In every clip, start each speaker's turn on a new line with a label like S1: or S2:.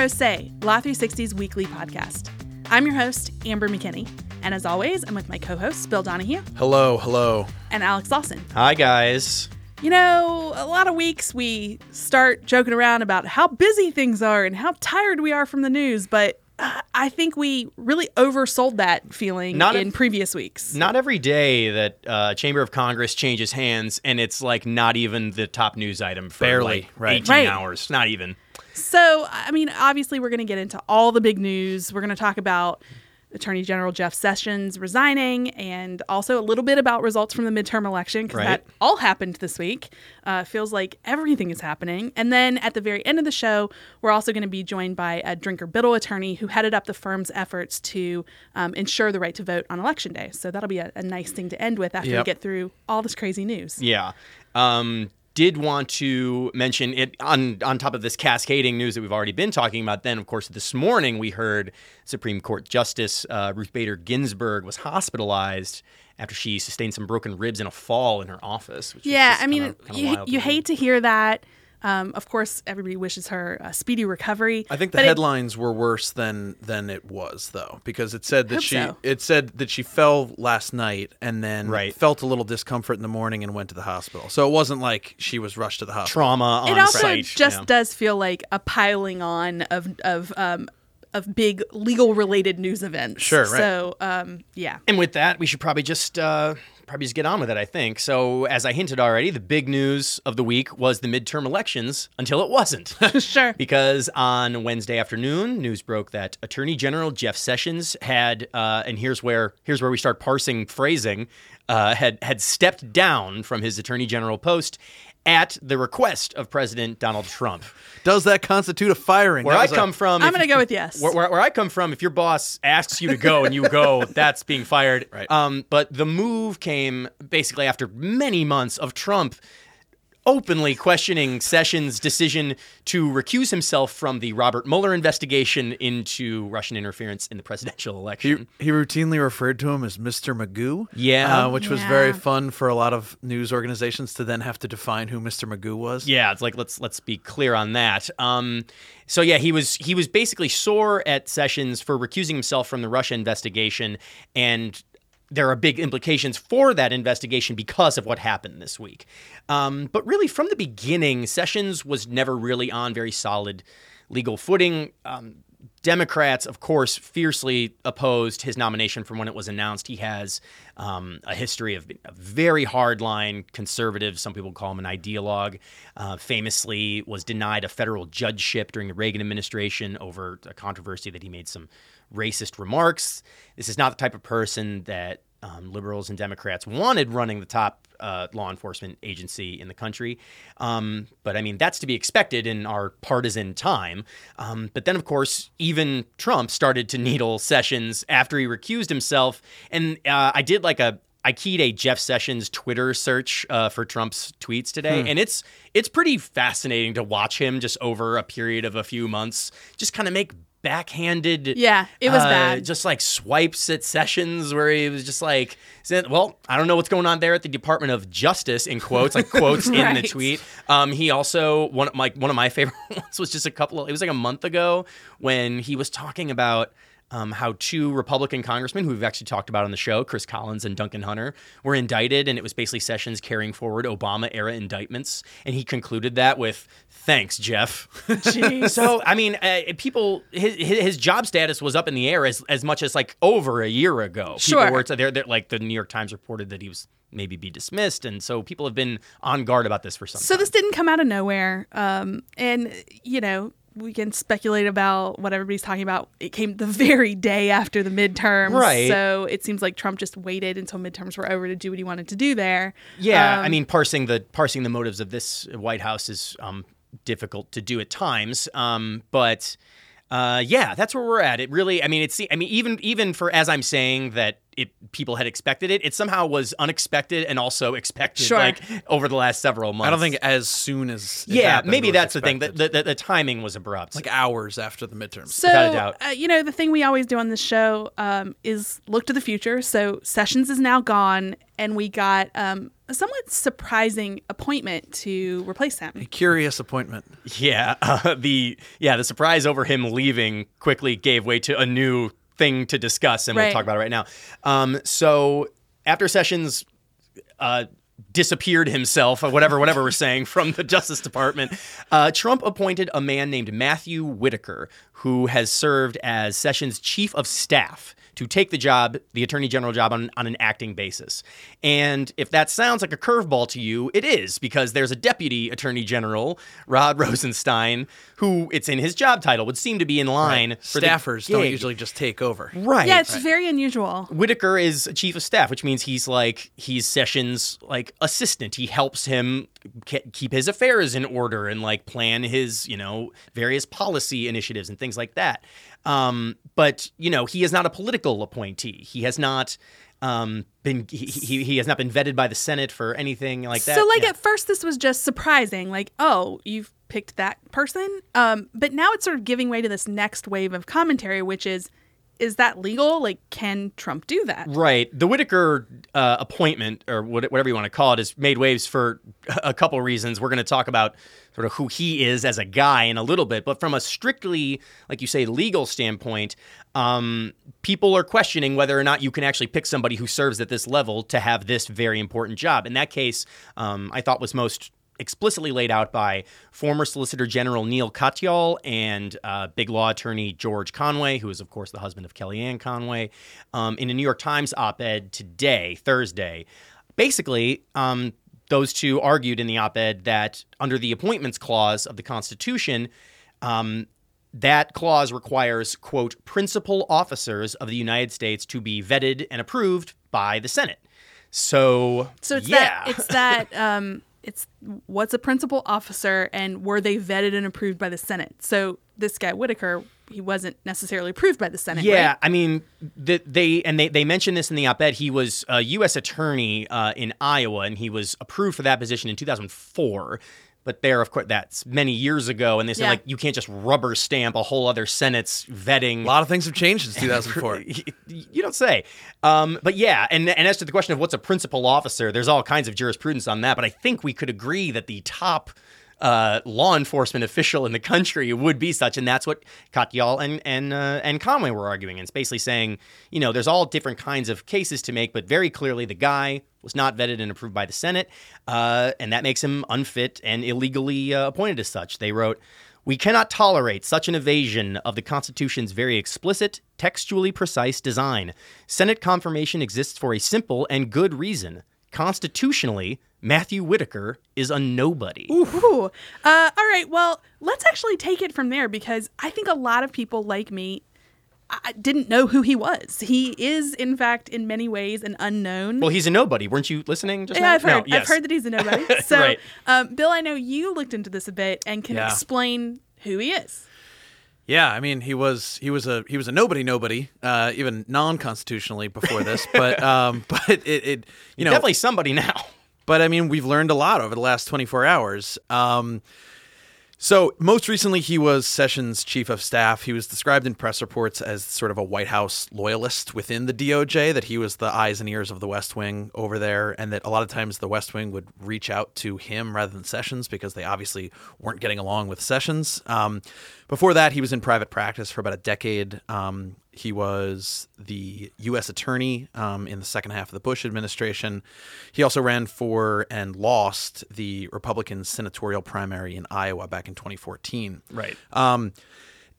S1: Pro Say, Law 360's weekly podcast. I'm your host, Amber McKinney, and as always, I'm with my co hosts, Bill Donahue
S2: Hello, hello.
S1: and Alex Lawson.
S3: Hi, guys.
S1: You know, a lot of weeks we start joking around about how busy things are and how tired we are from the news, but uh, I think we really oversold that feeling
S3: Not
S1: in
S3: if-
S1: previous weeks.
S3: Not every day that uh, Chamber of Congress changes hands and it's like not even the top news item for
S2: Barely,
S3: like
S2: right.
S3: 18
S1: Right.
S3: hours. Not even.
S1: So, I mean, obviously, we're going to get into all the big news. We're going to talk about Attorney General Jeff Sessions resigning and also a little bit about results from the midterm election because
S3: Right.
S1: that all happened this week. Uh, feels like everything is happening. And then at the very end of the show, we're also going to be joined by a Drinker Biddle attorney who headed up the firm's efforts to um, ensure the right to vote on election day. So that'll be a, a nice thing to end with after we get through all this crazy news.
S3: Yeah. Um, did want to mention it on on top of this cascading news that we've already been talking about. Then, of course, this morning we heard Supreme Court Justice uh, Ruth Bader Ginsburg was hospitalized after she sustained some broken ribs in a fall in her office. Which
S1: Yeah, I mean,
S3: kinda- kinda
S1: you, you hate to hear that. Um, of course, everybody wishes her a speedy recovery.
S2: I think the
S1: but it-
S2: headlines were worse than than it was though, because it said that she
S1: so.
S2: it said that she fell last night and then
S3: Right.
S2: felt a little discomfort in the morning and went to the hospital. So it wasn't like she was rushed to the hospital.
S3: trauma on
S1: it also
S3: site.
S1: just
S3: yeah.
S1: does feel like a piling on of of um, of big legal related news events.
S2: Sure, right.
S1: So um, yeah,
S3: And with that, we should probably just uh, probably just get on with it. I think so. As I hinted already, the big news of the week was the midterm elections until it wasn't.
S1: sure.
S3: because on Wednesday afternoon, news broke that Attorney General Jeff Sessions had, uh, and here's where here's where we start parsing phrasing, uh, had had stepped down from his Attorney General post at the request of President Donald Trump.
S2: Does that constitute a firing?
S3: Where I
S2: was a-
S3: come from,
S1: I'm going to go with yes.
S3: where, where, where I come from, if your boss asks you to go and you go, that's being fired.
S2: Right.
S3: Um, but the move came basically after many months of Trump openly questioning Sessions' decision to recuse himself from the Robert Mueller investigation into Russian interference in the presidential election.
S2: he routinely referred to him as Mr. Magoo.
S3: Yeah.
S2: uh, which was very fun for a lot of news organizations to then have to define who Mr. Magoo was.
S3: Yeah, it's like let's let's be clear on that. Um, so yeah, he was he was basically sore at Sessions for recusing himself from the Russia investigation, and there are big implications for that investigation because of what happened this week. Um, but really, from the beginning, Sessions was never really on very solid legal footing. Um, Democrats, of course, fiercely opposed his nomination from when it was announced. He has um, a history of being a very hardline conservative. Some people call him an ideologue. Uh, famously, was denied a federal judgeship during the Reagan administration over a controversy that he made some racist remarks. This is not the type of person that um, liberals and Democrats wanted running the top uh, law enforcement agency in the country. Um, but I mean, that's to be expected in our partisan time. Um, but then, of course, even Trump started to needle Sessions after he recused himself. And uh, I did like a I keyed a Jeff Sessions Twitter search uh, for Trump's tweets today, and it's it's pretty fascinating to watch him just over a period of a few months just kind of make backhanded
S1: Yeah, it was
S3: uh,
S1: bad.
S3: just like swipes at Sessions where he was just like, well, I don't know what's going on there at the Department of Justice in quotes, like quotes in the tweet. Um, he also one of my one of my favorite ones was just a couple of it was like a month ago when he was talking about. Um, how two Republican congressmen who we've actually talked about on the show, Chris Collins and Duncan Hunter, were indicted, and it was basically Sessions carrying forward Obama era indictments. And he concluded that with, "Thanks, Jeff." So I mean, uh, people his his job status was up in the air as as much as like over a year ago.
S1: Sure.
S3: People were they're, they're like the New York Times reported that he was maybe be dismissed, and so people have been on guard about this for some
S1: So
S3: time.
S1: this didn't come out of nowhere. Um, and you know, we can speculate about what everybody's talking about. It came the very day after the midterms.
S3: Right.
S1: So it seems like Trump just waited until midterms were over to do what he wanted to do there.
S3: Yeah,
S1: Um,
S3: I mean, parsing the parsing the motives of this White House is um, difficult to do at times, um, but uh, yeah, that's where we're at. It really, I mean, it's, I mean, even even for as I'm saying that it people had expected it, it somehow was unexpected and also expected.
S1: Sure.
S3: Like over the last several months.
S2: I don't think as soon as it
S3: Yeah,
S2: happened
S3: maybe
S2: was
S3: that's the thing. The,
S2: expected.
S3: the, the, the timing was abrupt.
S2: like hours after the midterms.
S1: So,
S3: Without a doubt.
S1: Uh, you know, the thing we always do on this show um, is look to the future. So Sessions is now gone, and we got um, a somewhat surprising appointment to replace him.
S2: A curious appointment.
S3: Yeah, uh, the yeah the surprise over him leaving quickly gave way to a new thing to discuss, and
S1: Right.
S3: we'll talk about it right now. Um, so after Sessions uh, disappeared himself, or whatever whatever we're saying, from the Justice Department, uh, Trump appointed a man named Matthew Whitaker, who has served as Sessions' chief of staff. To take the job, the attorney general job, on, on an acting basis. And if that sounds like a curveball to you, it is, because there's a deputy attorney general, Rod Rosenstein, who it's in his job title, would seem to be in line for the
S2: Staffers don't usually just take over.
S3: Right.
S1: Yeah, it's very unusual.
S3: Whitaker is chief of staff, which means he's like he's Sessions' like assistant. He helps him ke- keep his affairs in order and like plan his you know various policy initiatives and things like that. Um, but you know he is not a political appointee. He has not um, been he, he, he has not been vetted by the Senate for anything like that.
S1: So, like
S3: Yeah.
S1: at first, this was just surprising. Like, oh, you've picked that person. Um, but now it's sort of giving way to this next wave of commentary, which is, is that legal? Like, can Trump do that?
S3: Right. The Whitaker uh, appointment, or whatever you want to call it, has made waves for a couple reasons. We're going to talk about sort of who he is as a guy in a little bit, but from a strictly, like you say, legal standpoint, um, people are questioning whether or not you can actually pick somebody who serves at this level to have this very important job. In that case, um, I thought was most explicitly laid out by former Solicitor General Neil Katyal and uh, big law attorney George Conway, who is, of course, the husband of Kellyanne Conway, um, in a New York Times op ed today, Thursday. Basically, um, those two argued in the op ed that under the Appointments Clause of the Constitution, um, that clause requires, quote, principal officers of the United States to be vetted and approved by the Senate. So,
S1: So it's
S3: yeah.
S1: that it's that um, it's what's a principal officer and were they vetted and approved by the Senate? So this guy Whitaker, he wasn't necessarily approved by the Senate.
S3: Yeah,
S1: right?
S3: I mean, the, they and they they mentioned this in the op-ed. He was a U.S. attorney uh, in Iowa, and he was approved for that position in 2004. But there, of course, that's many years ago, and they said
S1: Yeah.
S3: like you can't just rubber stamp a whole other Senate's vetting.
S2: A lot of things have changed since 2004.
S3: you don't say. Um, but yeah, and and as to the question of what's a principal officer, there's all kinds of jurisprudence on that. But I think we could agree that the top uh, law enforcement official in the country would be such, and that's what Katyal and and uh, and Conway were arguing. And it's basically saying, you know, there's all different kinds of cases to make, but very clearly the guy was not vetted and approved by the Senate, uh, and that makes him unfit and illegally uh, appointed as such. They wrote. We cannot tolerate such an evasion of the Constitution's very explicit, textually precise design. Senate confirmation exists for a simple and good reason. Constitutionally, Matthew Whitaker is a nobody.
S1: Ooh. Uh, all right. Well, let's actually take it from there because I think a lot of people like me I didn't know who he was. He is, in fact, in many ways, an unknown.
S3: Well, he's a nobody. Weren't you listening just
S1: yeah,
S3: now?
S1: I've heard.
S3: No,
S1: I've heard that he's a nobody. So,
S3: Right.
S1: um, Bill, I know you looked into this a bit and can
S2: Yeah.
S1: explain who he is.
S2: Yeah, I mean he was he was a he was a nobody nobody uh, even non constitutionally before this, but um, but it, it you know
S3: Definitely somebody now.
S2: but I mean we've learned a lot over the last 24 hours. Um, so most recently he was Sessions chief of staff. He was described in press reports as sort of a White House loyalist within the DOJ. That he was the eyes and ears of the West Wing over there, and that a lot of times the West Wing would reach out to him rather than Sessions because they obviously weren't getting along with Sessions. Um, before that, he was in private practice for about a decade. Um, he was the U.S. attorney um, in the second half of the Bush administration. He also ran for and lost the Republican senatorial primary in Iowa back in 2014.
S3: Right.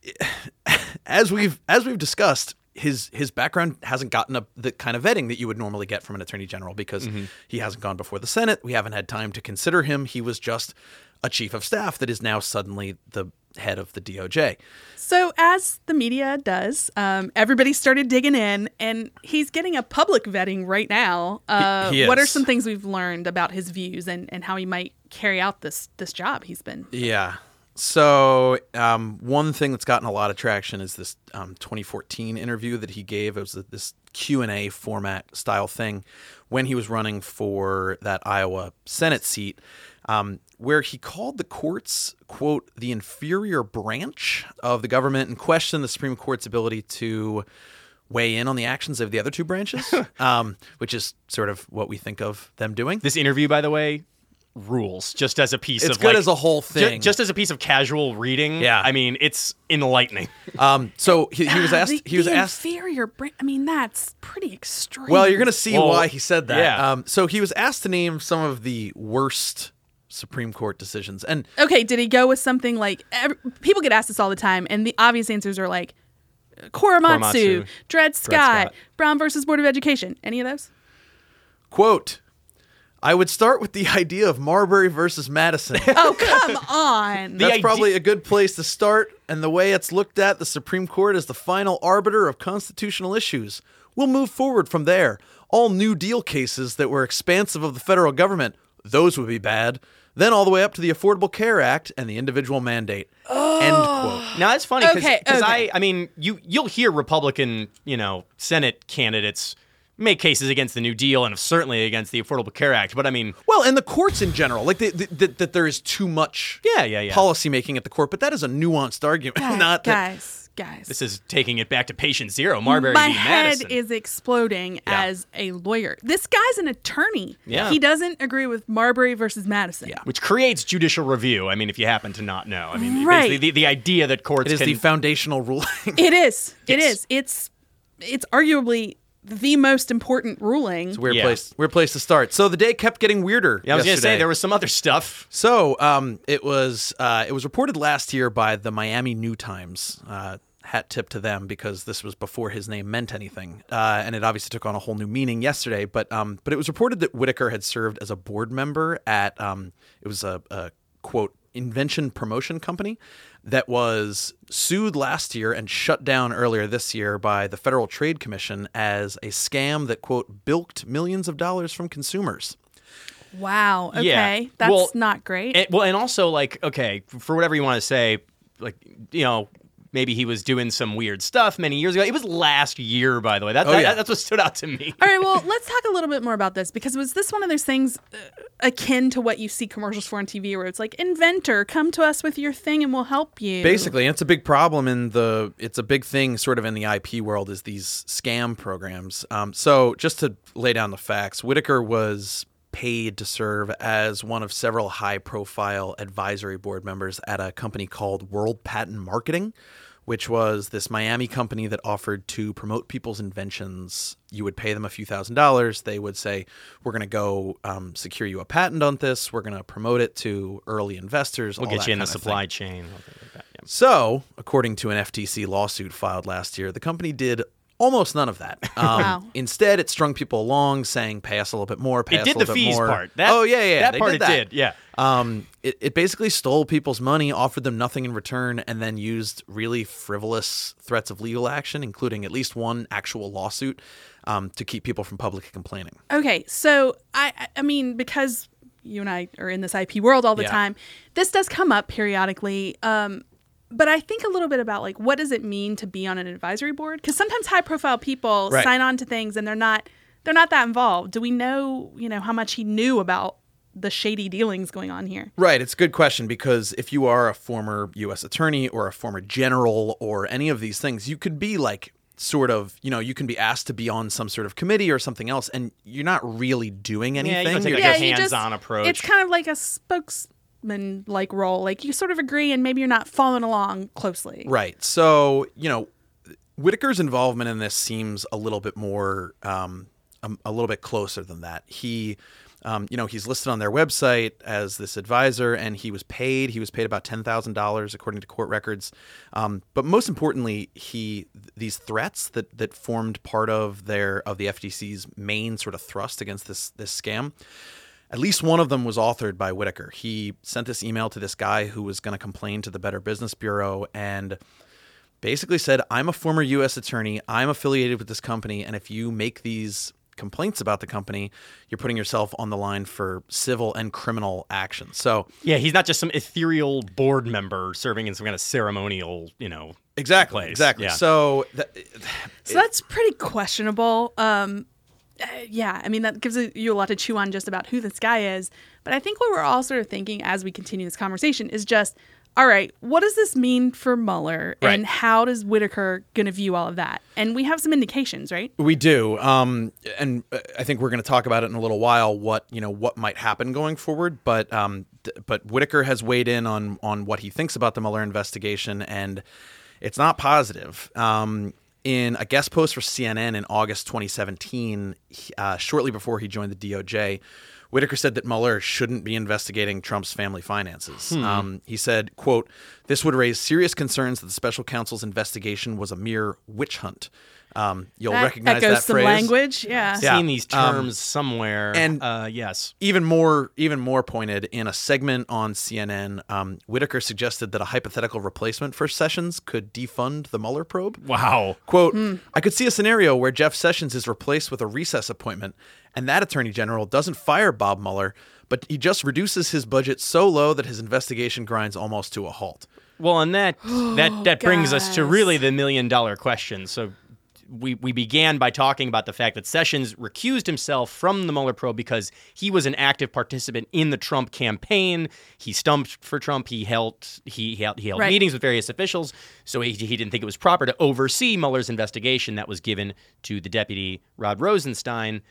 S2: As we've as we've discussed, his his background hasn't gotten a, the kind of vetting that you would normally get from an attorney general because he hasn't gone before the Senate. We haven't had time to consider him. He was just a chief of staff that is now suddenly the head of the DOJ.
S1: So, as the media does, um, everybody started digging in, and he's getting a public vetting right now. Uh,
S2: he
S1: What are some things we've learned about his views and, and how he might carry out this this job he's been?
S2: Yeah. So um, one thing that's gotten a lot of traction is this um, 2014 interview that he gave. It was this Q and A format style thing when he was running for that Iowa Senate seat, um, where he called the courts "quote the inferior branch of the government" and questioned the Supreme Court's ability to weigh in on the actions of the other two branches, um, which is sort of what we think of them doing.
S3: This interview, by the way, rules just as a piece
S2: It's
S3: of
S2: good
S3: like,
S2: as a whole
S3: ju-
S2: thing.
S3: just as a piece of casual reading.
S2: Yeah.
S3: I mean, it's enlightening.
S2: Um, so he, he was
S1: Ah,
S2: asked.
S1: the,
S2: he was
S1: the
S2: asked.
S1: inferior brain. I mean, that's pretty extreme.
S2: Well, you're going to see
S3: Well,
S2: why he said that.
S3: yeah.
S2: Um, so he was asked to name some of the worst Supreme Court decisions, and
S1: Okay, did he go with something like every, people get asked this all the time, and the obvious answers are like uh, Korematsu,
S3: Korematsu,
S1: Dred Scott,
S3: Scott.
S1: Brown versus Board of Education. Any of those?
S2: quote. I would start with the idea of Marbury versus Madison.
S1: Oh, come on.
S2: That's
S3: idea-
S2: probably a good place to start, and the way it's looked at, the Supreme Court is the final arbiter of constitutional issues. We'll move forward from there. All New Deal cases that were expansive of the federal government, those would be bad. Then all the way up to the Affordable Care Act and the individual mandate. End quote.
S3: Now it's funny because
S1: Okay, okay.
S3: I I mean you you'll hear Republican you know Senate candidates make cases against the New Deal and certainly against the Affordable Care Act, but I mean
S2: Well, and the courts in general, like the, the, the, that there is too much
S3: Yeah, yeah, yeah.
S2: policy making at the court, but that is a nuanced argument.
S1: Guys,
S2: Not that,
S1: guys, guys.
S3: this is taking it back to patient zero. Marbury
S1: My
S3: v.
S1: head
S3: Madison.
S1: is exploding
S3: Yeah.
S1: as a lawyer. This guy's an attorney.
S3: Yeah.
S1: He doesn't agree with Marbury versus Madison.
S2: Yeah.
S3: which creates judicial review. I mean, if you happen to not know, I mean,
S1: Right.
S3: basically the, the idea that courts
S2: it is
S3: can
S2: the foundational ruling.
S1: It is. It
S3: Yes.
S1: is. It's it's arguably the most important ruling.
S2: weird
S3: Yeah.
S2: place weird place to start. So the day kept getting weirder.
S3: Yeah, I was going to say
S2: yesterday.
S3: there was some other stuff.
S2: So um, it was uh, it was reported last year by the Miami New Times. Uh, hat tip to them because this was before his name meant anything, uh, and it obviously took on a whole new meaning yesterday. But um, but it was reported that Whitaker had served as a board member at um, it was a, a quote invention promotion company that was sued last year and shut down earlier this year by the Federal Trade Commission as a scam that quote bilked millions of dollars from consumers.
S1: Wow. Okay.
S3: Yeah.
S1: That's
S3: Well,
S1: not great.
S3: And, well, and also like okay, for whatever you want to say, like you know. Maybe he was doing some weird stuff many years ago. It was last year, by the way. That,
S2: Oh,
S3: that-
S2: yeah.
S3: that's what stood out to me.
S1: All right, well, let's talk a little bit more about this because was this one of those things uh, akin to what you see commercials for on TV where it's like, inventor, come to us with your thing and we'll help you?
S2: Basically, and it's a big problem in the. It's a big thing, sort of in the IP world, is these scam programs. Um, so, just to lay down the facts, Whitaker was paid to serve as one of several high-profile advisory board members at a company called World Patent Marketing, which was this Miami company that offered to promote people's inventions. You would pay them a few thousand dollars. They would say, "We're going to go um, secure you a patent on this. We're going to promote it to early investors.
S3: We'll
S2: all
S3: get
S2: that
S3: you in the
S2: of thing."
S3: supply chain. like yeah.
S2: So, according to an FTC lawsuit filed last year, the company did almost none of that. Um,
S1: Wow.
S2: Instead, it strung people along, saying, "Pay us a little bit more." Pay
S3: It
S2: us
S3: did
S2: a
S3: the
S2: little bit
S3: fees
S2: more.
S3: part. That,
S2: oh yeah, yeah,
S3: that
S2: they
S3: part
S2: did
S3: it
S2: that.
S3: did. Yeah.
S2: Um, it, it basically stole people's money, offered them nothing in return, and then used really frivolous threats of legal action, including at least one actual lawsuit, um, to keep people from publicly complaining.
S1: Okay, so I, I- I mean, because you and I are in this IP world all the
S2: Yeah.
S1: time, this does come up periodically. Um, but I think a little bit about like what does it mean to be on an advisory board? Because sometimes high-profile people
S2: Right.
S1: sign on to things and they're not they're not that involved. Do we know you know how much he knew about the shady dealings going on here?
S2: Right. It's a good question because if you are a former U.S. attorney or a former general or any of these things, you could be like sort of, you know, you can be asked to be on some sort of committee or something else, and you're not really doing anything.
S3: take,
S2: You're
S3: like, a hands-on approach.
S1: It's kind of like a like role. Like you sort of agree and maybe you're not following along closely.
S2: Right. So, you know, Whitaker's involvement in this seems a little bit more, um, a, a little bit closer than that. He, um, you know, he's listed on their website as this advisor, and he was paid. He was paid about ten thousand dollars, according to court records. Um, but most importantly, he these threats that that formed part of their of the FTC's main sort of thrust against this this scam. At least one of them was authored by Whitaker. He sent this email to this guy who was going to complain to the Better Business Bureau and basically said, I'm a former U.S. attorney. I'm affiliated with this company. And if you make these complaints about the company, you're putting yourself on the line for civil and criminal action. So,
S3: yeah, he's not just some ethereal board member serving in some kind of ceremonial, you know.
S2: exactly.
S3: Place,
S2: Exactly.
S3: yeah.
S2: So, th-
S1: So that's pretty questionable. Um, yeah, I mean that gives you a lot to chew on just about who this guy is. But I think what we're all sort of thinking as we continue this conversation is just all right, what does this mean for Mueller,
S2: Right.
S1: and how does Whitaker going to view all of that? And we have some indications, right?
S2: We do, um, and uh, I think we're going to talk about it in a little while. What you know, what might happen going forward, but um, th- but Whitaker has weighed in on on what he thinks about the Mueller investigation, and it's not positive. Um, in a guest post for CNN in August 2017, uh, shortly before he joined the DOJ, Whitaker said that Mueller shouldn't be investigating Trump's family finances. Um, he said, "quote This would raise serious concerns that the special counsel's investigation was a mere witch hunt." Um, you'll
S1: That
S2: recognize
S1: echoes
S2: that
S1: some
S2: phrase.
S1: language. Yeah.
S2: Yeah.
S3: Seen these
S2: um,
S3: terms somewhere.
S2: and-
S3: uh, yes.
S2: Even more, even more pointed in a segment on CNN, um, Whitaker suggested that a hypothetical replacement for Sessions could defund the Mueller probe.
S3: Wow.
S2: Quote, I could see a scenario where Jeff Sessions is replaced with a recess appointment, and that attorney general doesn't fire Bob Mueller, but he just reduces his budget so low that his investigation grinds almost to a halt.
S3: Well, and that that that brings us to really the million dollar question. So we we began by talking about the fact that Sessions recused himself from the Mueller probe because he was an active participant in the Trump campaign. He stumped for Trump. He held he held, he held
S1: Right.
S3: meetings with various officials. So he, he didn't think it was proper to oversee Mueller's investigation that was given to the deputy Rod Rosenstein.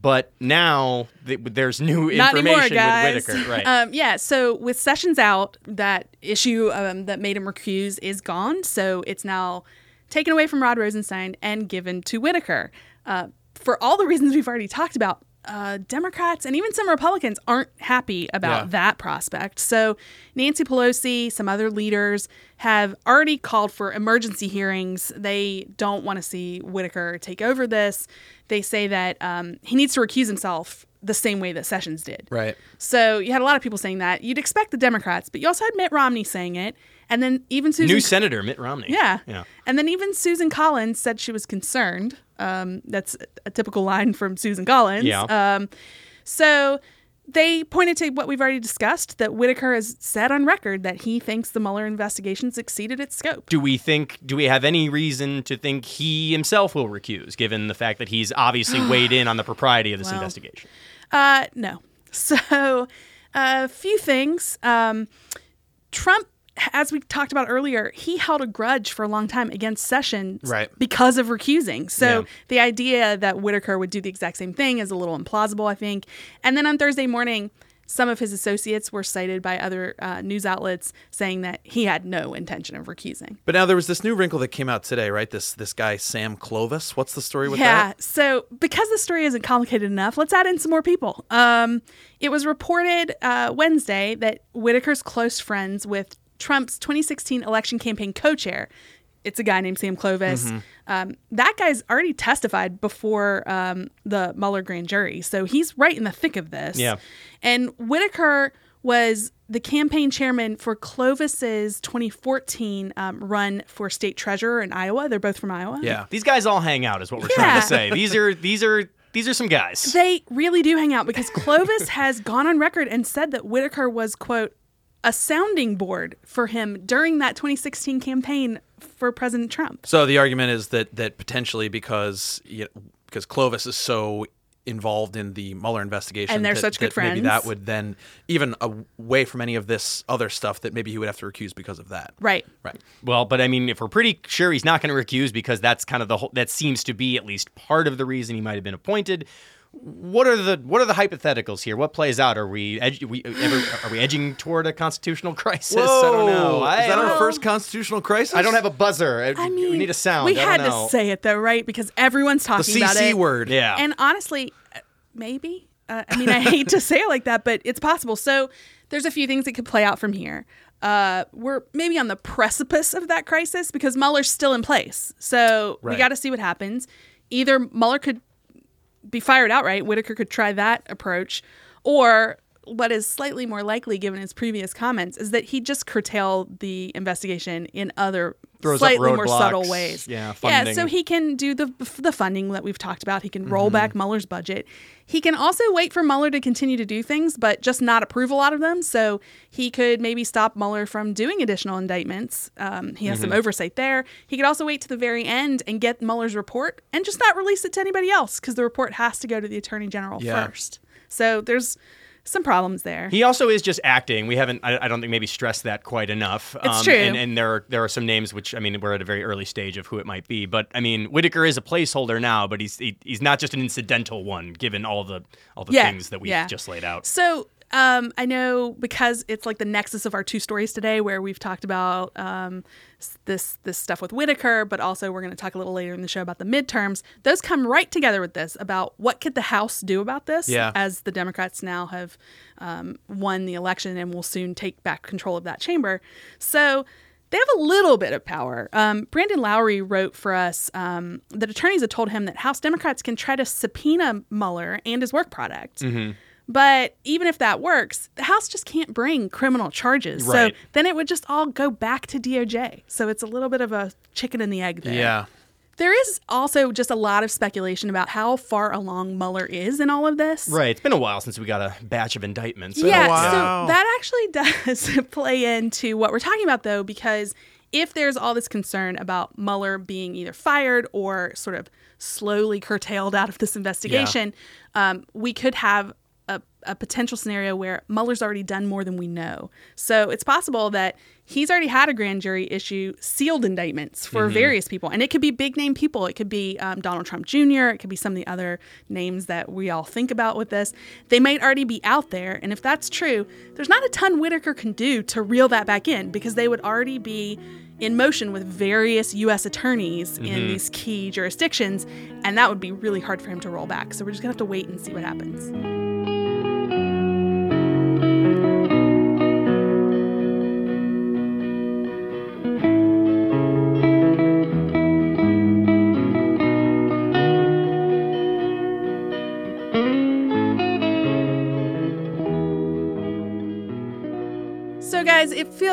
S3: But now th- there's new
S1: Not
S3: information
S1: anymore,
S3: with Whitaker, right?
S1: Um, yeah. So with Sessions out, that issue um, that made him recuse is gone. So it's now taken away from Rod Rosenstein and given to Whitaker. Uh, for all the reasons we've already talked about, uh, Democrats and even some Republicans aren't happy about
S2: Yeah.
S1: that prospect. So Nancy Pelosi, some other leaders have already called for emergency hearings. They don't want to see Whitaker take over this. They say that um, he needs to recuse himself the same way that Sessions did.
S2: Right.
S1: So you had a lot of people saying that. You'd expect the Democrats, but you also had Mitt Romney saying it, and then even Susan.
S3: New Senator Mitt Romney.
S1: yeah.
S3: Yeah.
S1: And then even Susan Collins said she was concerned. Um, that's a typical line from Susan Collins.
S3: Yeah.
S1: Um, so they pointed to what we've already discussed that Whitaker has said on record that he thinks the Mueller investigation exceeded its scope.
S3: do we think do we have any reason to think he himself will recuse given the fact that he's obviously weighed in on the propriety of this
S1: Well,
S3: investigation
S1: Uh, no. So, a few things. Um, Trump, as we talked about earlier, he held a grudge for a long time against Sessions
S2: Right.
S1: because of recusing. So,
S3: Yeah.
S1: the idea that Whitaker would do the exact same thing is a little implausible, I think. And then on Thursday morning, some of his associates were cited by other uh, news outlets saying that he had no intention of recusing.
S2: But now there was this new wrinkle that came out today, right? This this guy Sam Clovis. What's the story with
S1: yeah.
S2: that? Yeah.
S1: So because the story isn't complicated enough, let's add in some more people. Um, it was reported uh, Wednesday that Whitaker's close friends with Trump's 2016 election campaign co-chair. It's a guy named Sam Clovis. Um, that guy's already testified before um, the Mueller grand jury, so he's right in the thick of this.
S3: Yeah.
S1: And Whitaker was the campaign chairman for Clovis's 2014 um, run for state treasurer in Iowa. They're both from Iowa.
S2: Yeah.
S3: these guys all hang out is what we're trying to say these are these are these are some guys
S1: They really do hang out because Clovis has gone on record and said that Whitaker was, quote, a sounding board for him during that 2016 campaign for President Trump.
S2: So the argument is that that potentially because you know, because Clovis is so involved in the Mueller investigation,
S1: And they're
S2: that-
S1: such good
S2: that Maybe that would then even away from any of this other stuff that maybe he would have to recuse because of that.
S1: Right.
S2: Right.
S3: well but i mean if we're pretty sure he's not going to recuse because that's kind of the whole that seems to be at least part of the reason he might have been appointed what are the what are the hypotheticals here? What plays out? Are we, edg- we ever, are we edging toward a constitutional crisis? I don't know. I
S2: is that
S3: don't
S2: our first constitutional crisis?
S3: I don't have a buzzer.
S1: I mean,
S3: we need a sound.
S1: We
S3: I
S1: had
S3: don't know.
S1: to say it though, right? Because everyone's talking about it.
S2: The CC
S1: it.
S2: word.
S3: Yeah.
S1: And honestly, uh, maybe. Uh, I mean, I hate to say it like that, but it's possible. So there's a few things that could play out from here. Uh, we're maybe on the precipice of that crisis because Mueller's still in place. So we got to see what happens. Either Mueller could be fired outright, Whitaker could try that approach, or what is slightly more likely given his previous comments is that he just curtail the investigation in other
S3: Throws
S1: slightly more subtle ways.
S3: Yeah,
S1: yeah. So he can do the the funding that we've talked about. He can roll
S3: Mm-hmm.
S1: back Mueller's budget. He can also wait for Mueller to continue to do things, but just not approve a lot of them. So he could maybe stop Mueller from doing additional indictments. Um, he has
S3: Mm-hmm.
S1: some oversight there. He could also wait to the very end and get Mueller's report and just not release it to anybody else because the report has to go to the attorney general
S2: Yeah.
S1: first. So there's some problems there.
S3: He also is just acting. We haven't, I, I don't think, maybe stressed that quite enough.
S1: It's um, true.
S3: And, and there, are, there are some names which, I mean, we're at a very early stage of who it might be. But I mean, Whitaker is a placeholder now, but he's he, he's not just an incidental one, given all the all the
S1: Yeah,
S3: things that we've
S1: yeah.
S3: just laid out.
S1: So um, I know because it's like the nexus of our two stories today, where we've talked about um, this this stuff with Whitaker, but also we're going to talk a little later in the show about the midterms. Those come right together with this about what could the House do about this,
S2: Yeah.
S1: as the Democrats now have um, won the election and will soon take back control of that chamber. So. They have a little bit of power. Um, Brandon Lowrey wrote for us um, that attorneys had told him that House Democrats can try to subpoena Mueller and his work product. But even if that works, the House just can't bring criminal charges.
S3: Right.
S1: So then it would just all go back to DOJ. So it's a little bit of a chicken and the egg there.
S2: Yeah.
S1: There is also just a lot of speculation about how far along Mueller is in all of this.
S3: Right. It's been a while since we got a batch of indictments.
S1: Yeah, so that actually does play into what we're talking about, though, because if there's all this concern about Mueller being either fired or sort of slowly curtailed out of this investigation, um, we could have a, potential scenario where Mueller's already done more than we know. So it's possible that he's already had a grand jury issue sealed indictments for various people. And it could be big name people. It could be um, Donald Trump Jr., it could be some of the other names that we all think about with this. They might already be out there. And if that's true, there's not a ton Whitaker can do to reel that back in because they would already be in motion with various U.S. attorneys in these key jurisdictions. And that would be really hard for him to roll back. So we're just going to have to wait and see what happens.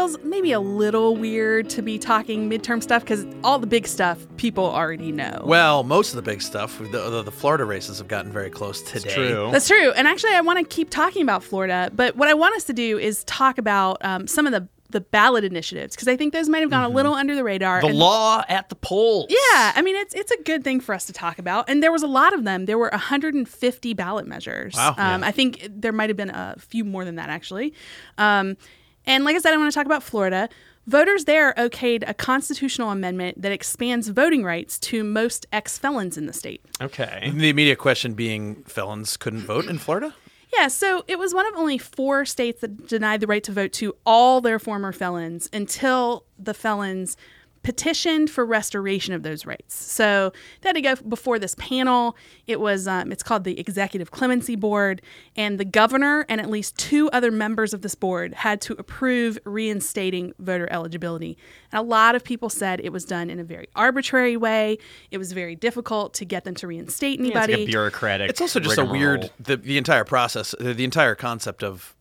S1: Feels maybe a little weird to be talking midterm stuff because all the big stuff people already know.
S2: Well, most of the big stuff, the, the, the Florida races have gotten very close today.
S3: That's true.
S1: That's true. And actually, I want to keep talking about Florida, but what I want us to do is talk about um, some of the, the ballot initiatives because I think those might have gone a little under the radar.
S3: Mm-hmm. the
S1: and-
S3: law at the polls.
S1: Yeah, I mean it's it's a good thing for us to talk about, and there was a lot of them. There were 150 ballot measures.
S2: Wow.
S1: Um, I think there might have been a few more than that actually. Um, and like I said, I want to talk about Florida. Voters there okayed a constitutional amendment that expands voting rights to most ex felons in the state.
S3: Okay.
S2: The immediate question being felons couldn't vote in Florida?
S1: Yeah, so it was one of only four states that denied the right to vote to all their former felons until the felons petitioned for restoration of those rights. So they had to go before this panel. It was um, it's called the Executive Clemency Board, and the governor and at least two other members of this board had to approve reinstating voter eligibility. And a lot of people said it was done in a very arbitrary way. It was very difficult to get them to reinstate
S3: It's
S1: anybody.
S3: like a bureaucratic.
S2: It's also just a weird the the entire process, the, the entire concept of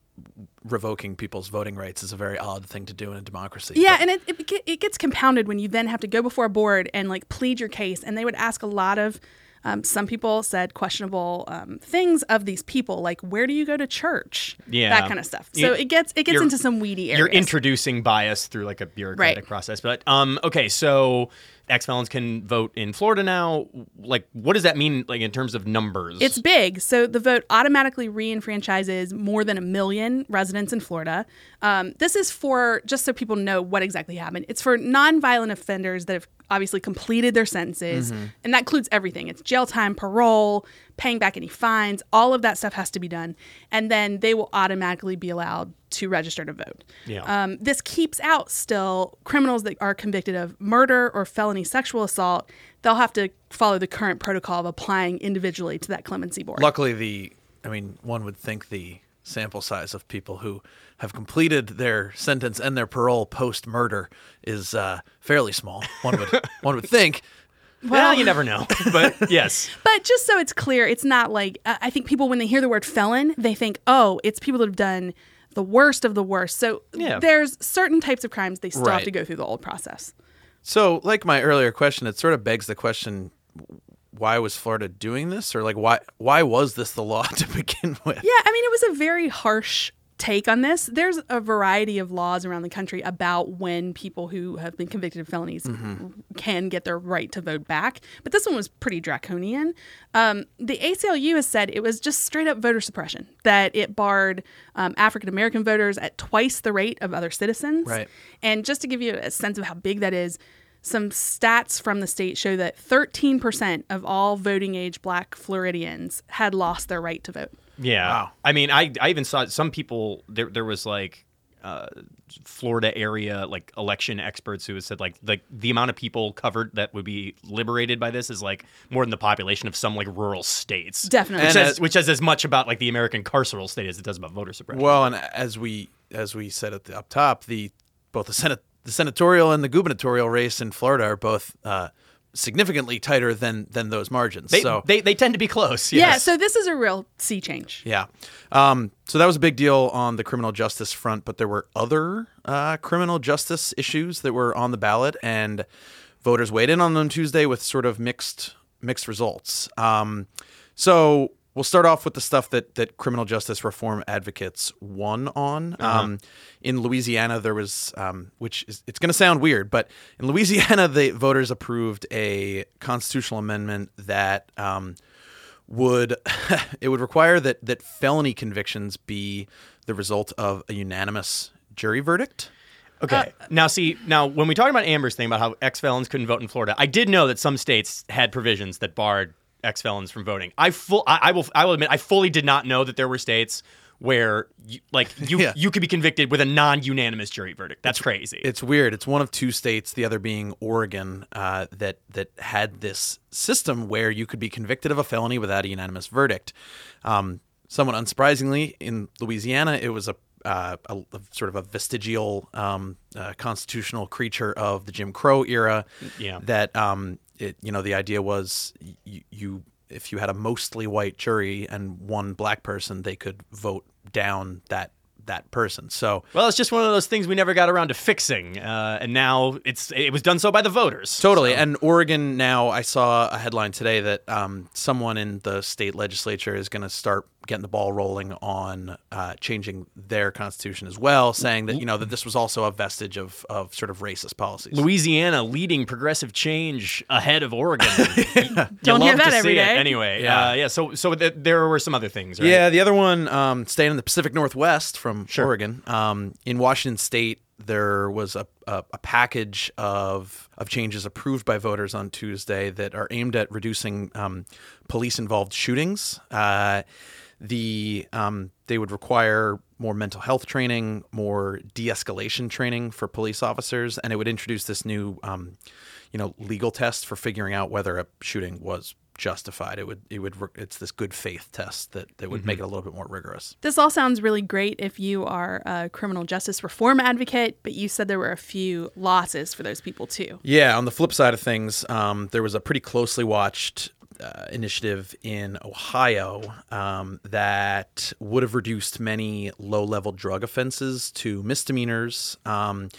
S2: revoking people's voting rights is a very odd thing to do in a democracy.
S1: Yeah,
S2: But-
S1: and it, it, it gets compounded when you then have to go before a board and like plead your case. And they would ask a lot of, um, some people said questionable um, things of these people, like where do you go to church?
S3: Yeah.
S1: that kind of stuff. So
S3: You-
S1: it gets it gets into some weedy areas.
S3: You're introducing bias through like a bureaucratic
S1: Right.
S3: process. But um, okay, so ex felons can vote in Florida now. Like, what does that mean? Like in terms of numbers?
S1: It's big. So the vote automatically reenfranchises more than a million residents in Florida. Um, this is for, just so people know what exactly happened, it's for nonviolent offenders that have obviously completed their sentences. And that includes everything it's jail time, parole, paying back any fines, all of that stuff has to be done. And then they will automatically be allowed to register to vote.
S3: Yeah.
S1: Um, this keeps out still criminals that are convicted of murder or felony sexual assault. They'll have to follow the current protocol of applying individually to that clemency board.
S2: luckily the I mean, one would think the sample size of people who have completed their sentence and their parole post murder is uh, fairly small. One would one would think.
S3: Well, you never know. But yes.
S1: But just so it's clear, it's not like uh, I think people when they hear the word felon, they think, oh, it's people that have done the worst of the worst. So
S3: Yeah.
S1: there's certain types of crimes they still have to go through the old process.
S2: So, like my earlier question, it sort of begs the question: Why was Florida doing this, or like why why was this the law to begin with?
S1: Yeah, I mean, it was a very harsh take on this. There's a variety of laws around the country about when people who have been convicted of felonies can get their right to vote back, but this one was pretty draconian. Um, the ACLU has said it was just straight up voter suppression, that it barred um, African American voters at twice the rate of other citizens.
S2: Right.
S1: And just to give you a sense of how big that is, some stats from the state show that 13% of all voting age black Floridians had lost their right to vote.
S3: Yeah.
S2: Wow.
S3: I mean, I I even saw some people there there was like uh, Florida area like election experts who had said like like the amount of people covered that would be liberated by this is like more than the population of some like rural states.
S1: Definitely.
S3: Which
S2: And
S3: says,
S2: as-
S3: which says as much about like the American carceral state as it does about voter suppression.
S2: Well, and as we as we said at the up top, the both the senate the senatorial and the gubernatorial race in Florida are both uh, significantly tighter than than those margins.
S3: they,
S2: so
S3: they they tend to be close.
S1: Yeah, so this is a real sea change.
S2: Yeah. Um, so that was a big deal on the criminal justice front, but there were other uh, criminal justice issues that were on the ballot, and voters weighed in on them Tuesday with sort of mixed mixed results. Um, so we'll start off with the stuff that that criminal justice reform advocates won on. Um, in Louisiana, there was, um, which is it's going to sound weird, but in Louisiana, the voters approved a constitutional amendment that. Um, would it would require that that felony convictions be the result of a unanimous jury verdict.
S3: Okay. now, see, now when we talk about Amber's thing about how ex felons couldn't vote in Florida, I did know that some states had provisions that barred ex felons from voting. I full, I, I will, I will admit, I fully did not know that there were states where, you, like, you
S2: Yeah.
S3: you could be convicted with a non unanimous jury verdict. That's crazy.
S2: It's weird. It's one of two states, the other being Oregon, uh, that that had this system where you could be convicted of a felony without a unanimous verdict. Um, somewhat unsurprisingly, in Louisiana, it was a uh, a, a sort of a vestigial um, uh, constitutional creature of the Jim Crow era.
S3: Yeah.
S2: That um, it you know the idea was y- you if you had a mostly white jury and one black person, they could vote down that that person. So
S3: well, it's just one of those things we never got around to fixing, uh, and now it's it was done so by the voters.
S2: Totally. And Oregon now, I saw a headline today that um, someone in the state legislature is going to start getting the ball rolling on uh, changing their constitution as well, saying that you know that this was also a vestige of of sort of racist policies.
S3: Louisiana leading progressive change ahead of Oregon.
S1: Don't hear that every
S3: see it. Anyway,
S2: Yeah.
S3: uh, yeah. So, so th- there were some other things, right?
S2: Yeah, the other one, um, staying in the Pacific Northwest from
S3: Sure.
S2: Oregon, um, in Washington State, there was a, a, a package of of changes approved by voters on Tuesday that are aimed at reducing um, police involved shootings. Uh, the um, they would require more mental health training, more de-escalation training for police officers, and it would introduce this new, um, you know, legal test for figuring out whether a shooting was justified. It would it would re- it's this good faith test that that would make it a little bit more rigorous.
S1: This all sounds really great if you are a criminal justice reform advocate, but you said there were a few losses for those people too.
S2: Yeah. On the flip side of things, um, there was a pretty closely watched uh, initiative in Ohio um, that would have reduced many low-level drug offenses to misdemeanors, um,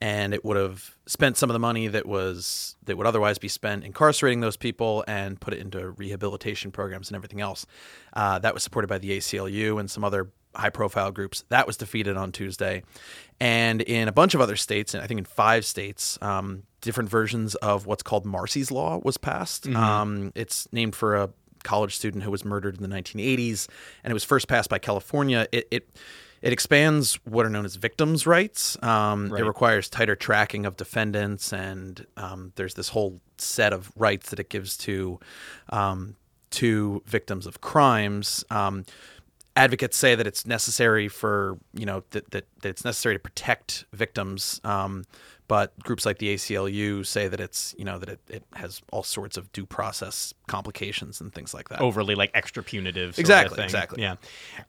S2: and it would have spent some of the money that was that would otherwise be spent incarcerating those people and put it into rehabilitation programs and everything else. Uh, that was supported by the ACLU and some other high-profile groups. That was defeated on Tuesday, and in a bunch of other states, and I think in five states, um, different versions of what's called Marsy's Law was passed. Um, it's named for a college student who was murdered in the 1980s, and it was first passed by California. It it, it expands what are known as victims' rights. Um, It requires tighter tracking of defendants, and um, there's this whole set of rights that it gives to um, to victims of crimes. Um, advocates say that it's necessary for you know that, that, that it's necessary to protect victims um, but groups like the ACLU say that it's you know that it, it has all sorts of due process complications and things like that
S3: overly like extra punitive.
S2: Exactly, exactly.
S3: Yeah.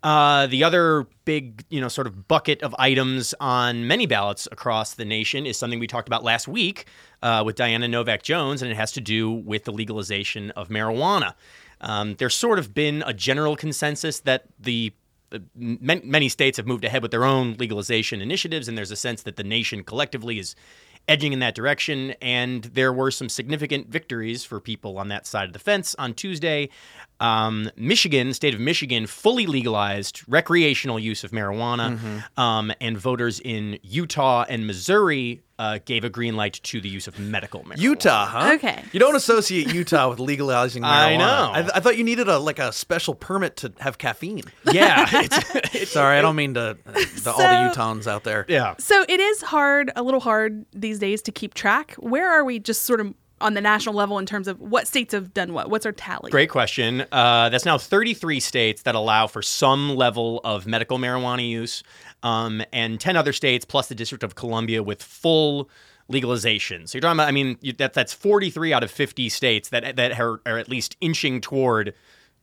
S3: Uh, the other big, you know, sort of bucket of items on many ballots across the nation is something we talked about last week uh, with Diana Novak Jones, and it has to do with the legalization of marijuana. Um, there's sort of been a general consensus that the Uh, many states have moved ahead with their own legalization initiatives, and there's a sense that the nation collectively is edging in that direction. And there were some significant victories for people on that side of the fence on Tuesday. Um, Michigan, state of Michigan, fully legalized recreational use of marijuana,
S2: Mm-hmm.
S3: um, and voters in Utah and Missouri uh, gave a green light to the use of medical marijuana.
S2: Utah, huh?
S1: Okay.
S2: You don't associate Utah with legalizing marijuana.
S3: I know.
S2: I, I thought you needed a like a special permit to have caffeine.
S3: Yeah, it's,
S2: Sorry, I don't mean to the, all the
S1: So-
S2: Utahns out there.
S3: yeah.
S1: So it is hard, a little hard these days to keep track. Where are we just sort of on the national level in terms of what states have done what? What's our tally?
S3: Great question. Uh, that's now 33 states that allow for some level of medical marijuana use, um, and 10 other states plus the District of Columbia with full legalization. So you're talking about, I mean, that that's 43 out of 50 states that that are, are at least inching toward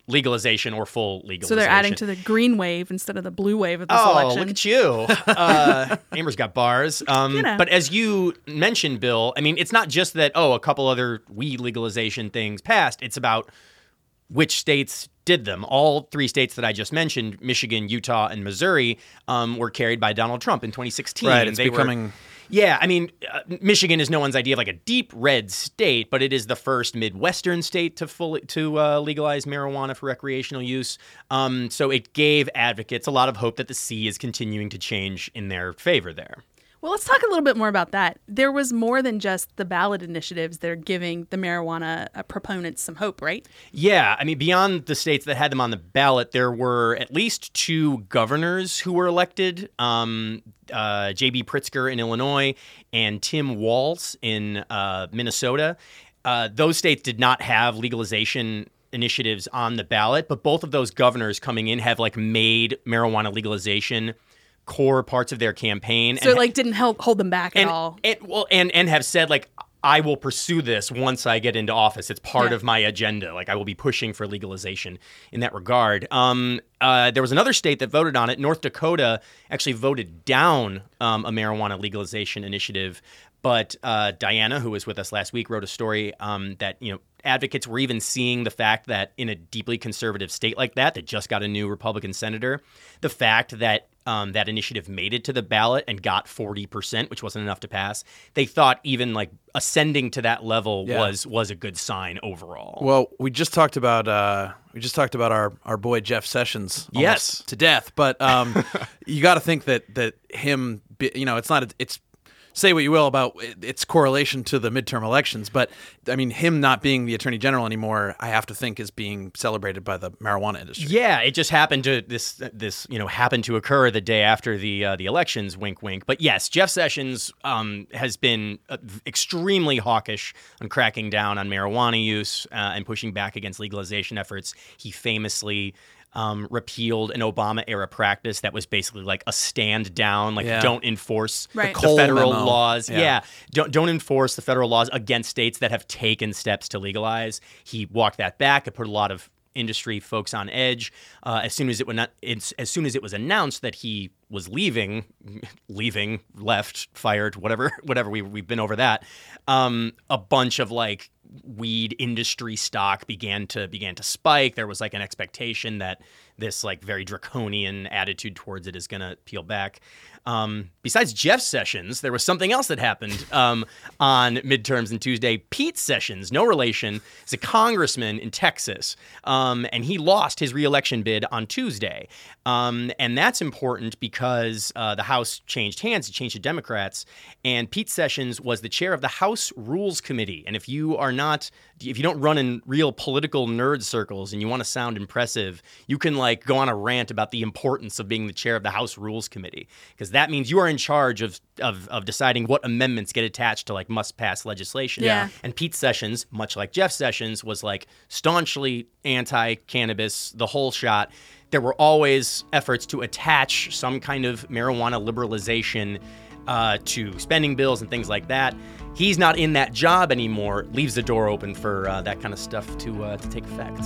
S3: legalization or full legalization.
S1: So they're adding to the green wave instead of the blue wave of this
S3: Oh,
S1: election.
S3: look at you. Uh, Amber's got bars. Um,
S1: You know.
S3: But as you mentioned, Bill, I mean, it's not just that, oh, a couple other weed legalization things passed. It's about which states did them. All three states that I just mentioned, Michigan, Utah, and Missouri, um, were carried by Donald Trump in 2016.
S2: Right,
S3: and
S2: it's
S3: they were-
S2: becoming-
S3: yeah, I mean, uh, Michigan is no one's idea of like a deep red state, but it is the first Midwestern state to fully to uh, legalize marijuana for recreational use. Um, so it gave advocates a lot of hope that the sea is continuing to change in their favor there.
S1: Well, let's talk a little bit more about that. There was more than just the ballot initiatives that are giving the marijuana uh, proponents some hope, right?
S3: Yeah, I mean, beyond the states that had them on the ballot, there were at least two governors who were elected um, uh, J.B. Pritzker in Illinois and Tim Walz in uh, Minnesota. Uh, those states did not have legalization initiatives on the ballot, but both of those governors coming in have like made marijuana legalization core parts of their campaign.
S1: So
S3: and
S1: it like didn't help hold them back
S3: and,
S1: at all.
S3: and well, and and have said like I will pursue this once I get into office. It's part
S1: Yeah.
S3: of my agenda. Like I will be pushing for legalization in that regard. Um, uh, there was another state that voted on it. North Dakota actually voted down um, a marijuana legalization initiative. But uh, Diana, who was with us last week, wrote a story um, that you know advocates were even seeing the fact that in a deeply conservative state like that, that just got a new Republican senator, the fact that um, that initiative made it to the ballot and got 40%, which wasn't enough to pass. They thought even like ascending to that level
S2: Yeah.
S3: was was a good sign overall.
S2: Well, we just talked about uh, we just talked about our, our boy Jeff Sessions.
S3: Yes.
S2: to death. But um, you got to think that that him, be- you know, it's not a, it's say what you will about its correlation to the midterm elections, but I mean, him not being the attorney general anymore, I have to think is being celebrated by the marijuana industry.
S3: Yeah, it just happened to this this you know happened to occur the day after the uh, the elections. Wink, wink. But yes, Jeff Sessions um, has been uh, extremely hawkish on cracking down on marijuana use uh, and pushing back against legalization efforts. He famously. Um, repealed an Obama era practice that was basically like a stand down, like
S2: Yeah.
S3: don't enforce
S1: Right.
S3: the
S2: Cole
S3: federal
S2: memo.
S3: laws.
S2: Yeah.
S3: yeah, don't don't enforce the federal laws against states that have taken steps to legalize. He walked that back. It put a lot of industry folks on edge. Uh, as soon as it was not, it's, as soon as it was announced that he was leaving, leaving, left, fired, whatever, whatever. We we've been over that. Um, a bunch of like weed industry stock began to began to spike. There was like an expectation that this like very draconian attitude towards it is going to peel back. Um, besides Jeff Sessions, there was something else that happened um, on midterms and Tuesday. Pete Sessions, no relation, is a congressman in Texas, um, and he lost his reelection bid on Tuesday. Um, and that's important because uh, the House changed hands; it changed to Democrats, and Pete Sessions was the chair of the House Rules Committee. And if you are not, if you don't run in real political nerd circles and you want to sound impressive, you can like go on a rant about the importance of being the chair of the House Rules Committee because that means you are in charge of, of of deciding what amendments get attached to like must pass legislation.
S1: Yeah.
S3: And Pete Sessions, much like Jeff Sessions, was like staunchly anti cannabis, the whole shot. There were always efforts to attach some kind of marijuana liberalization uh, to spending bills and things like that. He's not in that job anymore, leaves the door open for uh, that kind of stuff to, uh, to take effect.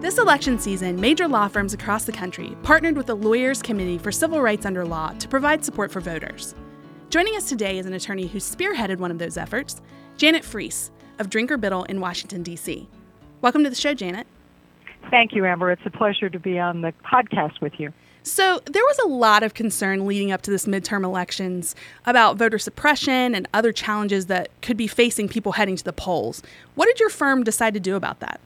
S1: This election season, major law firms across the country partnered with the Lawyers Committee for Civil Rights Under Law to provide support for voters. Joining us today is an attorney who spearheaded one of those efforts, Janet Fries of Drinker Biddle in Washington, D.C. Welcome to the show, Janet.
S4: Thank you, Amber. It's a pleasure to be on the podcast with you.
S1: So, there was a lot of concern leading up to this midterm elections about voter suppression and other challenges that could be facing people heading to the polls. What did your firm decide to do about that?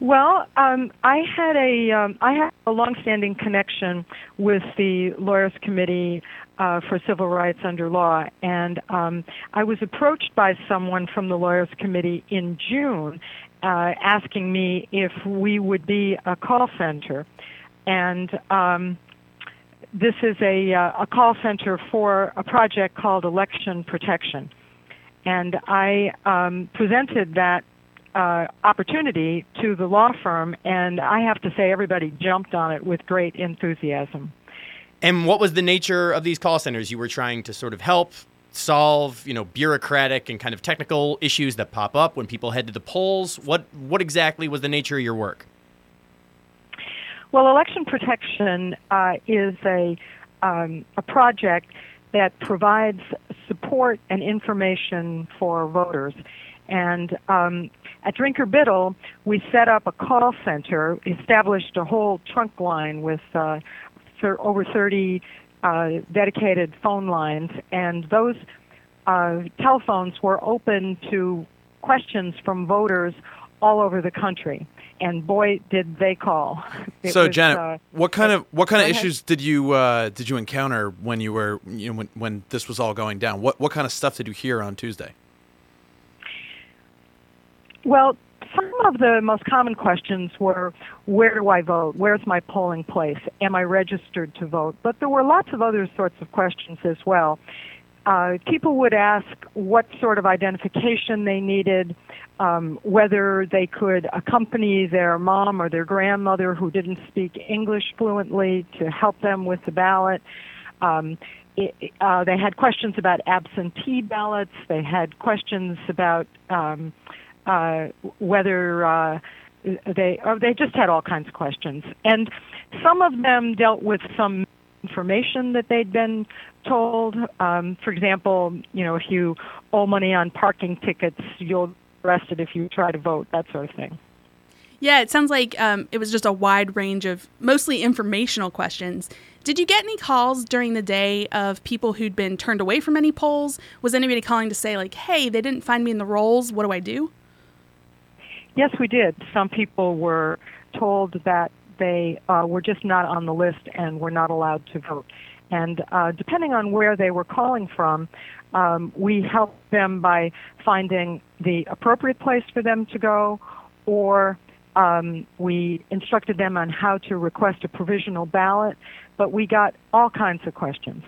S4: Well, um, I had a um, I had a longstanding connection with the Lawyers Committee uh, for Civil Rights under Law, and um, I was approached by someone from the Lawyers Committee in June, uh, asking me if we would be a call center, and um, this is a uh, a call center for a project called Election Protection, and I um, presented that uh, opportunity to the law firm, and I have to say everybody jumped on it with great enthusiasm.
S3: And what was the nature of these call centers? You were trying to sort of help solve, you know, bureaucratic and kind of technical issues that pop up when people head to the polls. What what exactly was the nature of your work?
S4: Well, election protection uh, is a um, a project that provides support and information for voters. And um, at Drinker Biddle, we set up a call center, established a whole trunk line with uh, over 30 uh, dedicated phone lines, and those uh, telephones were open to questions from voters all over the country. And boy, did they call!
S2: It so, was, Janet, uh, what kind of what kind of issues did you uh, did you encounter when you were you know when, when this was all going down? What what kind of stuff did you hear on Tuesday?
S4: Well, some of the most common questions were where do I vote? Where's my polling place? Am I registered to vote? But there were lots of other sorts of questions as well. Uh, people would ask what sort of identification they needed, um, whether they could accompany their mom or their grandmother who didn't speak English fluently to help them with the ballot. Um, uh, they had questions about absentee ballots. They had questions about um, uh, whether uh, they or they just had all kinds of questions, and some of them dealt with some information that they'd been told. Um, for example, you know, if you owe money on parking tickets, you'll arrested if you try to vote. That sort of thing.
S1: Yeah, it sounds like um, it was just a wide range of mostly informational questions. Did you get any calls during the day of people who'd been turned away from any polls? Was anybody calling to say, like, hey, they didn't find me in the rolls? What do I do?
S4: Yes, we did. Some people were told that they uh, were just not on the list and were not allowed to vote. And uh, depending on where they were calling from, um, we helped them by finding the appropriate place for them to go, or um, we instructed them on how to request a provisional ballot. But we got all kinds of questions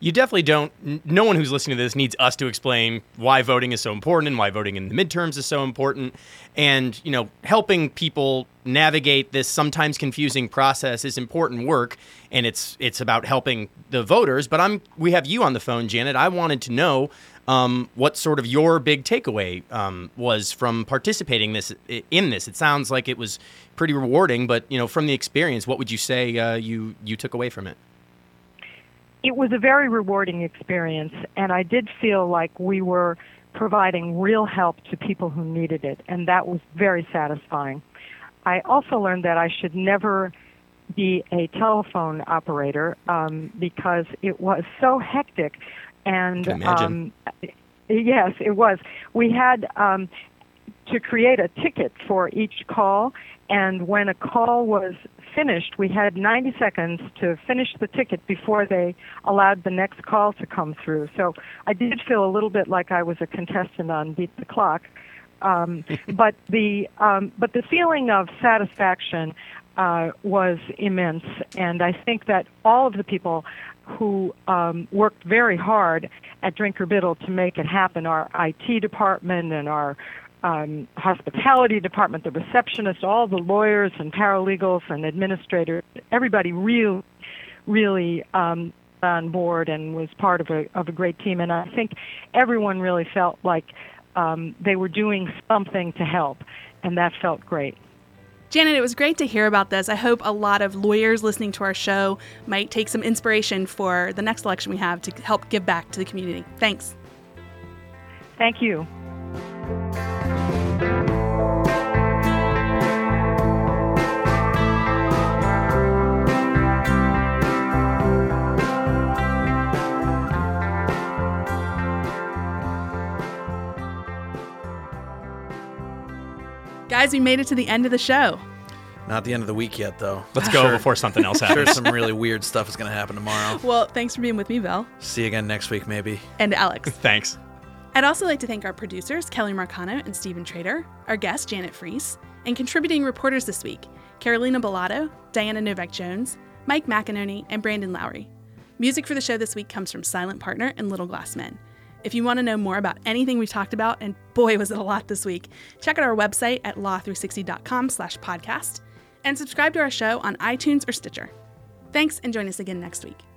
S3: you definitely don't. No one who's listening to this needs us to explain why voting is so important and why voting in the midterms is so important. And, you know, helping people navigate this sometimes confusing process is important work. And it's it's about helping the voters. But I'm we have you on the phone, Janet. I wanted to know um, what sort of your big takeaway um, was from participating this in this. It sounds like it was pretty rewarding, but you know, from the experience, what would you say uh, you you took away from it?
S4: It was a very rewarding experience, and I did feel like we were providing real help to people who needed it, and that was very satisfying. I also learned that I should never be a telephone operator um, because it was so hectic. And um, yes, it was. We had um, to create a ticket for each call, and when a call was finished, we had 90 seconds to finish the ticket before they allowed the next call to come through. So I did feel a little bit like I was a contestant on Beat the Clock. Um, but the um, but the feeling of satisfaction uh, was immense, and I think that all of the people who um, worked very hard at Drinker Biddle to make it happen, our IT department and our um, hospitality department, the receptionist, all the lawyers and paralegals and administrators, everybody really, really um, on board and was part of a of a great team. And I think everyone really felt like um, they were doing something to help, and that felt great.
S1: Janet, it was great to hear about this. I hope a lot of lawyers listening to our show might take some inspiration for the next election we have to help give back to the community. Thanks.
S4: Thank you.
S1: Guys, we made it to the end of the show.
S2: Not the end of the week yet, though.
S3: Let's go before something else happens.
S2: Sure,
S3: happens.
S2: some really weird stuff is going to happen tomorrow.
S1: Well, thanks for being with me, Val,
S2: See you again next week, maybe.
S1: and Alex.
S3: Thanks.
S1: I'd also like to thank our producers, Kelly Marcano and Stephen Trader, our guest, Janet Fries, and contributing reporters this week, Carolina Bolado, Diana Novak Jones, Mike McInerney, and Brandon Lowrey. Music for the show this week comes from Silent Partner and Little Glass Men. If you want to know more about anything we've talked about, and boy was it a lot this week, check out our website at law360.com slash podcast and subscribe to our show on iTunes or Stitcher. Thanks and join us again next week.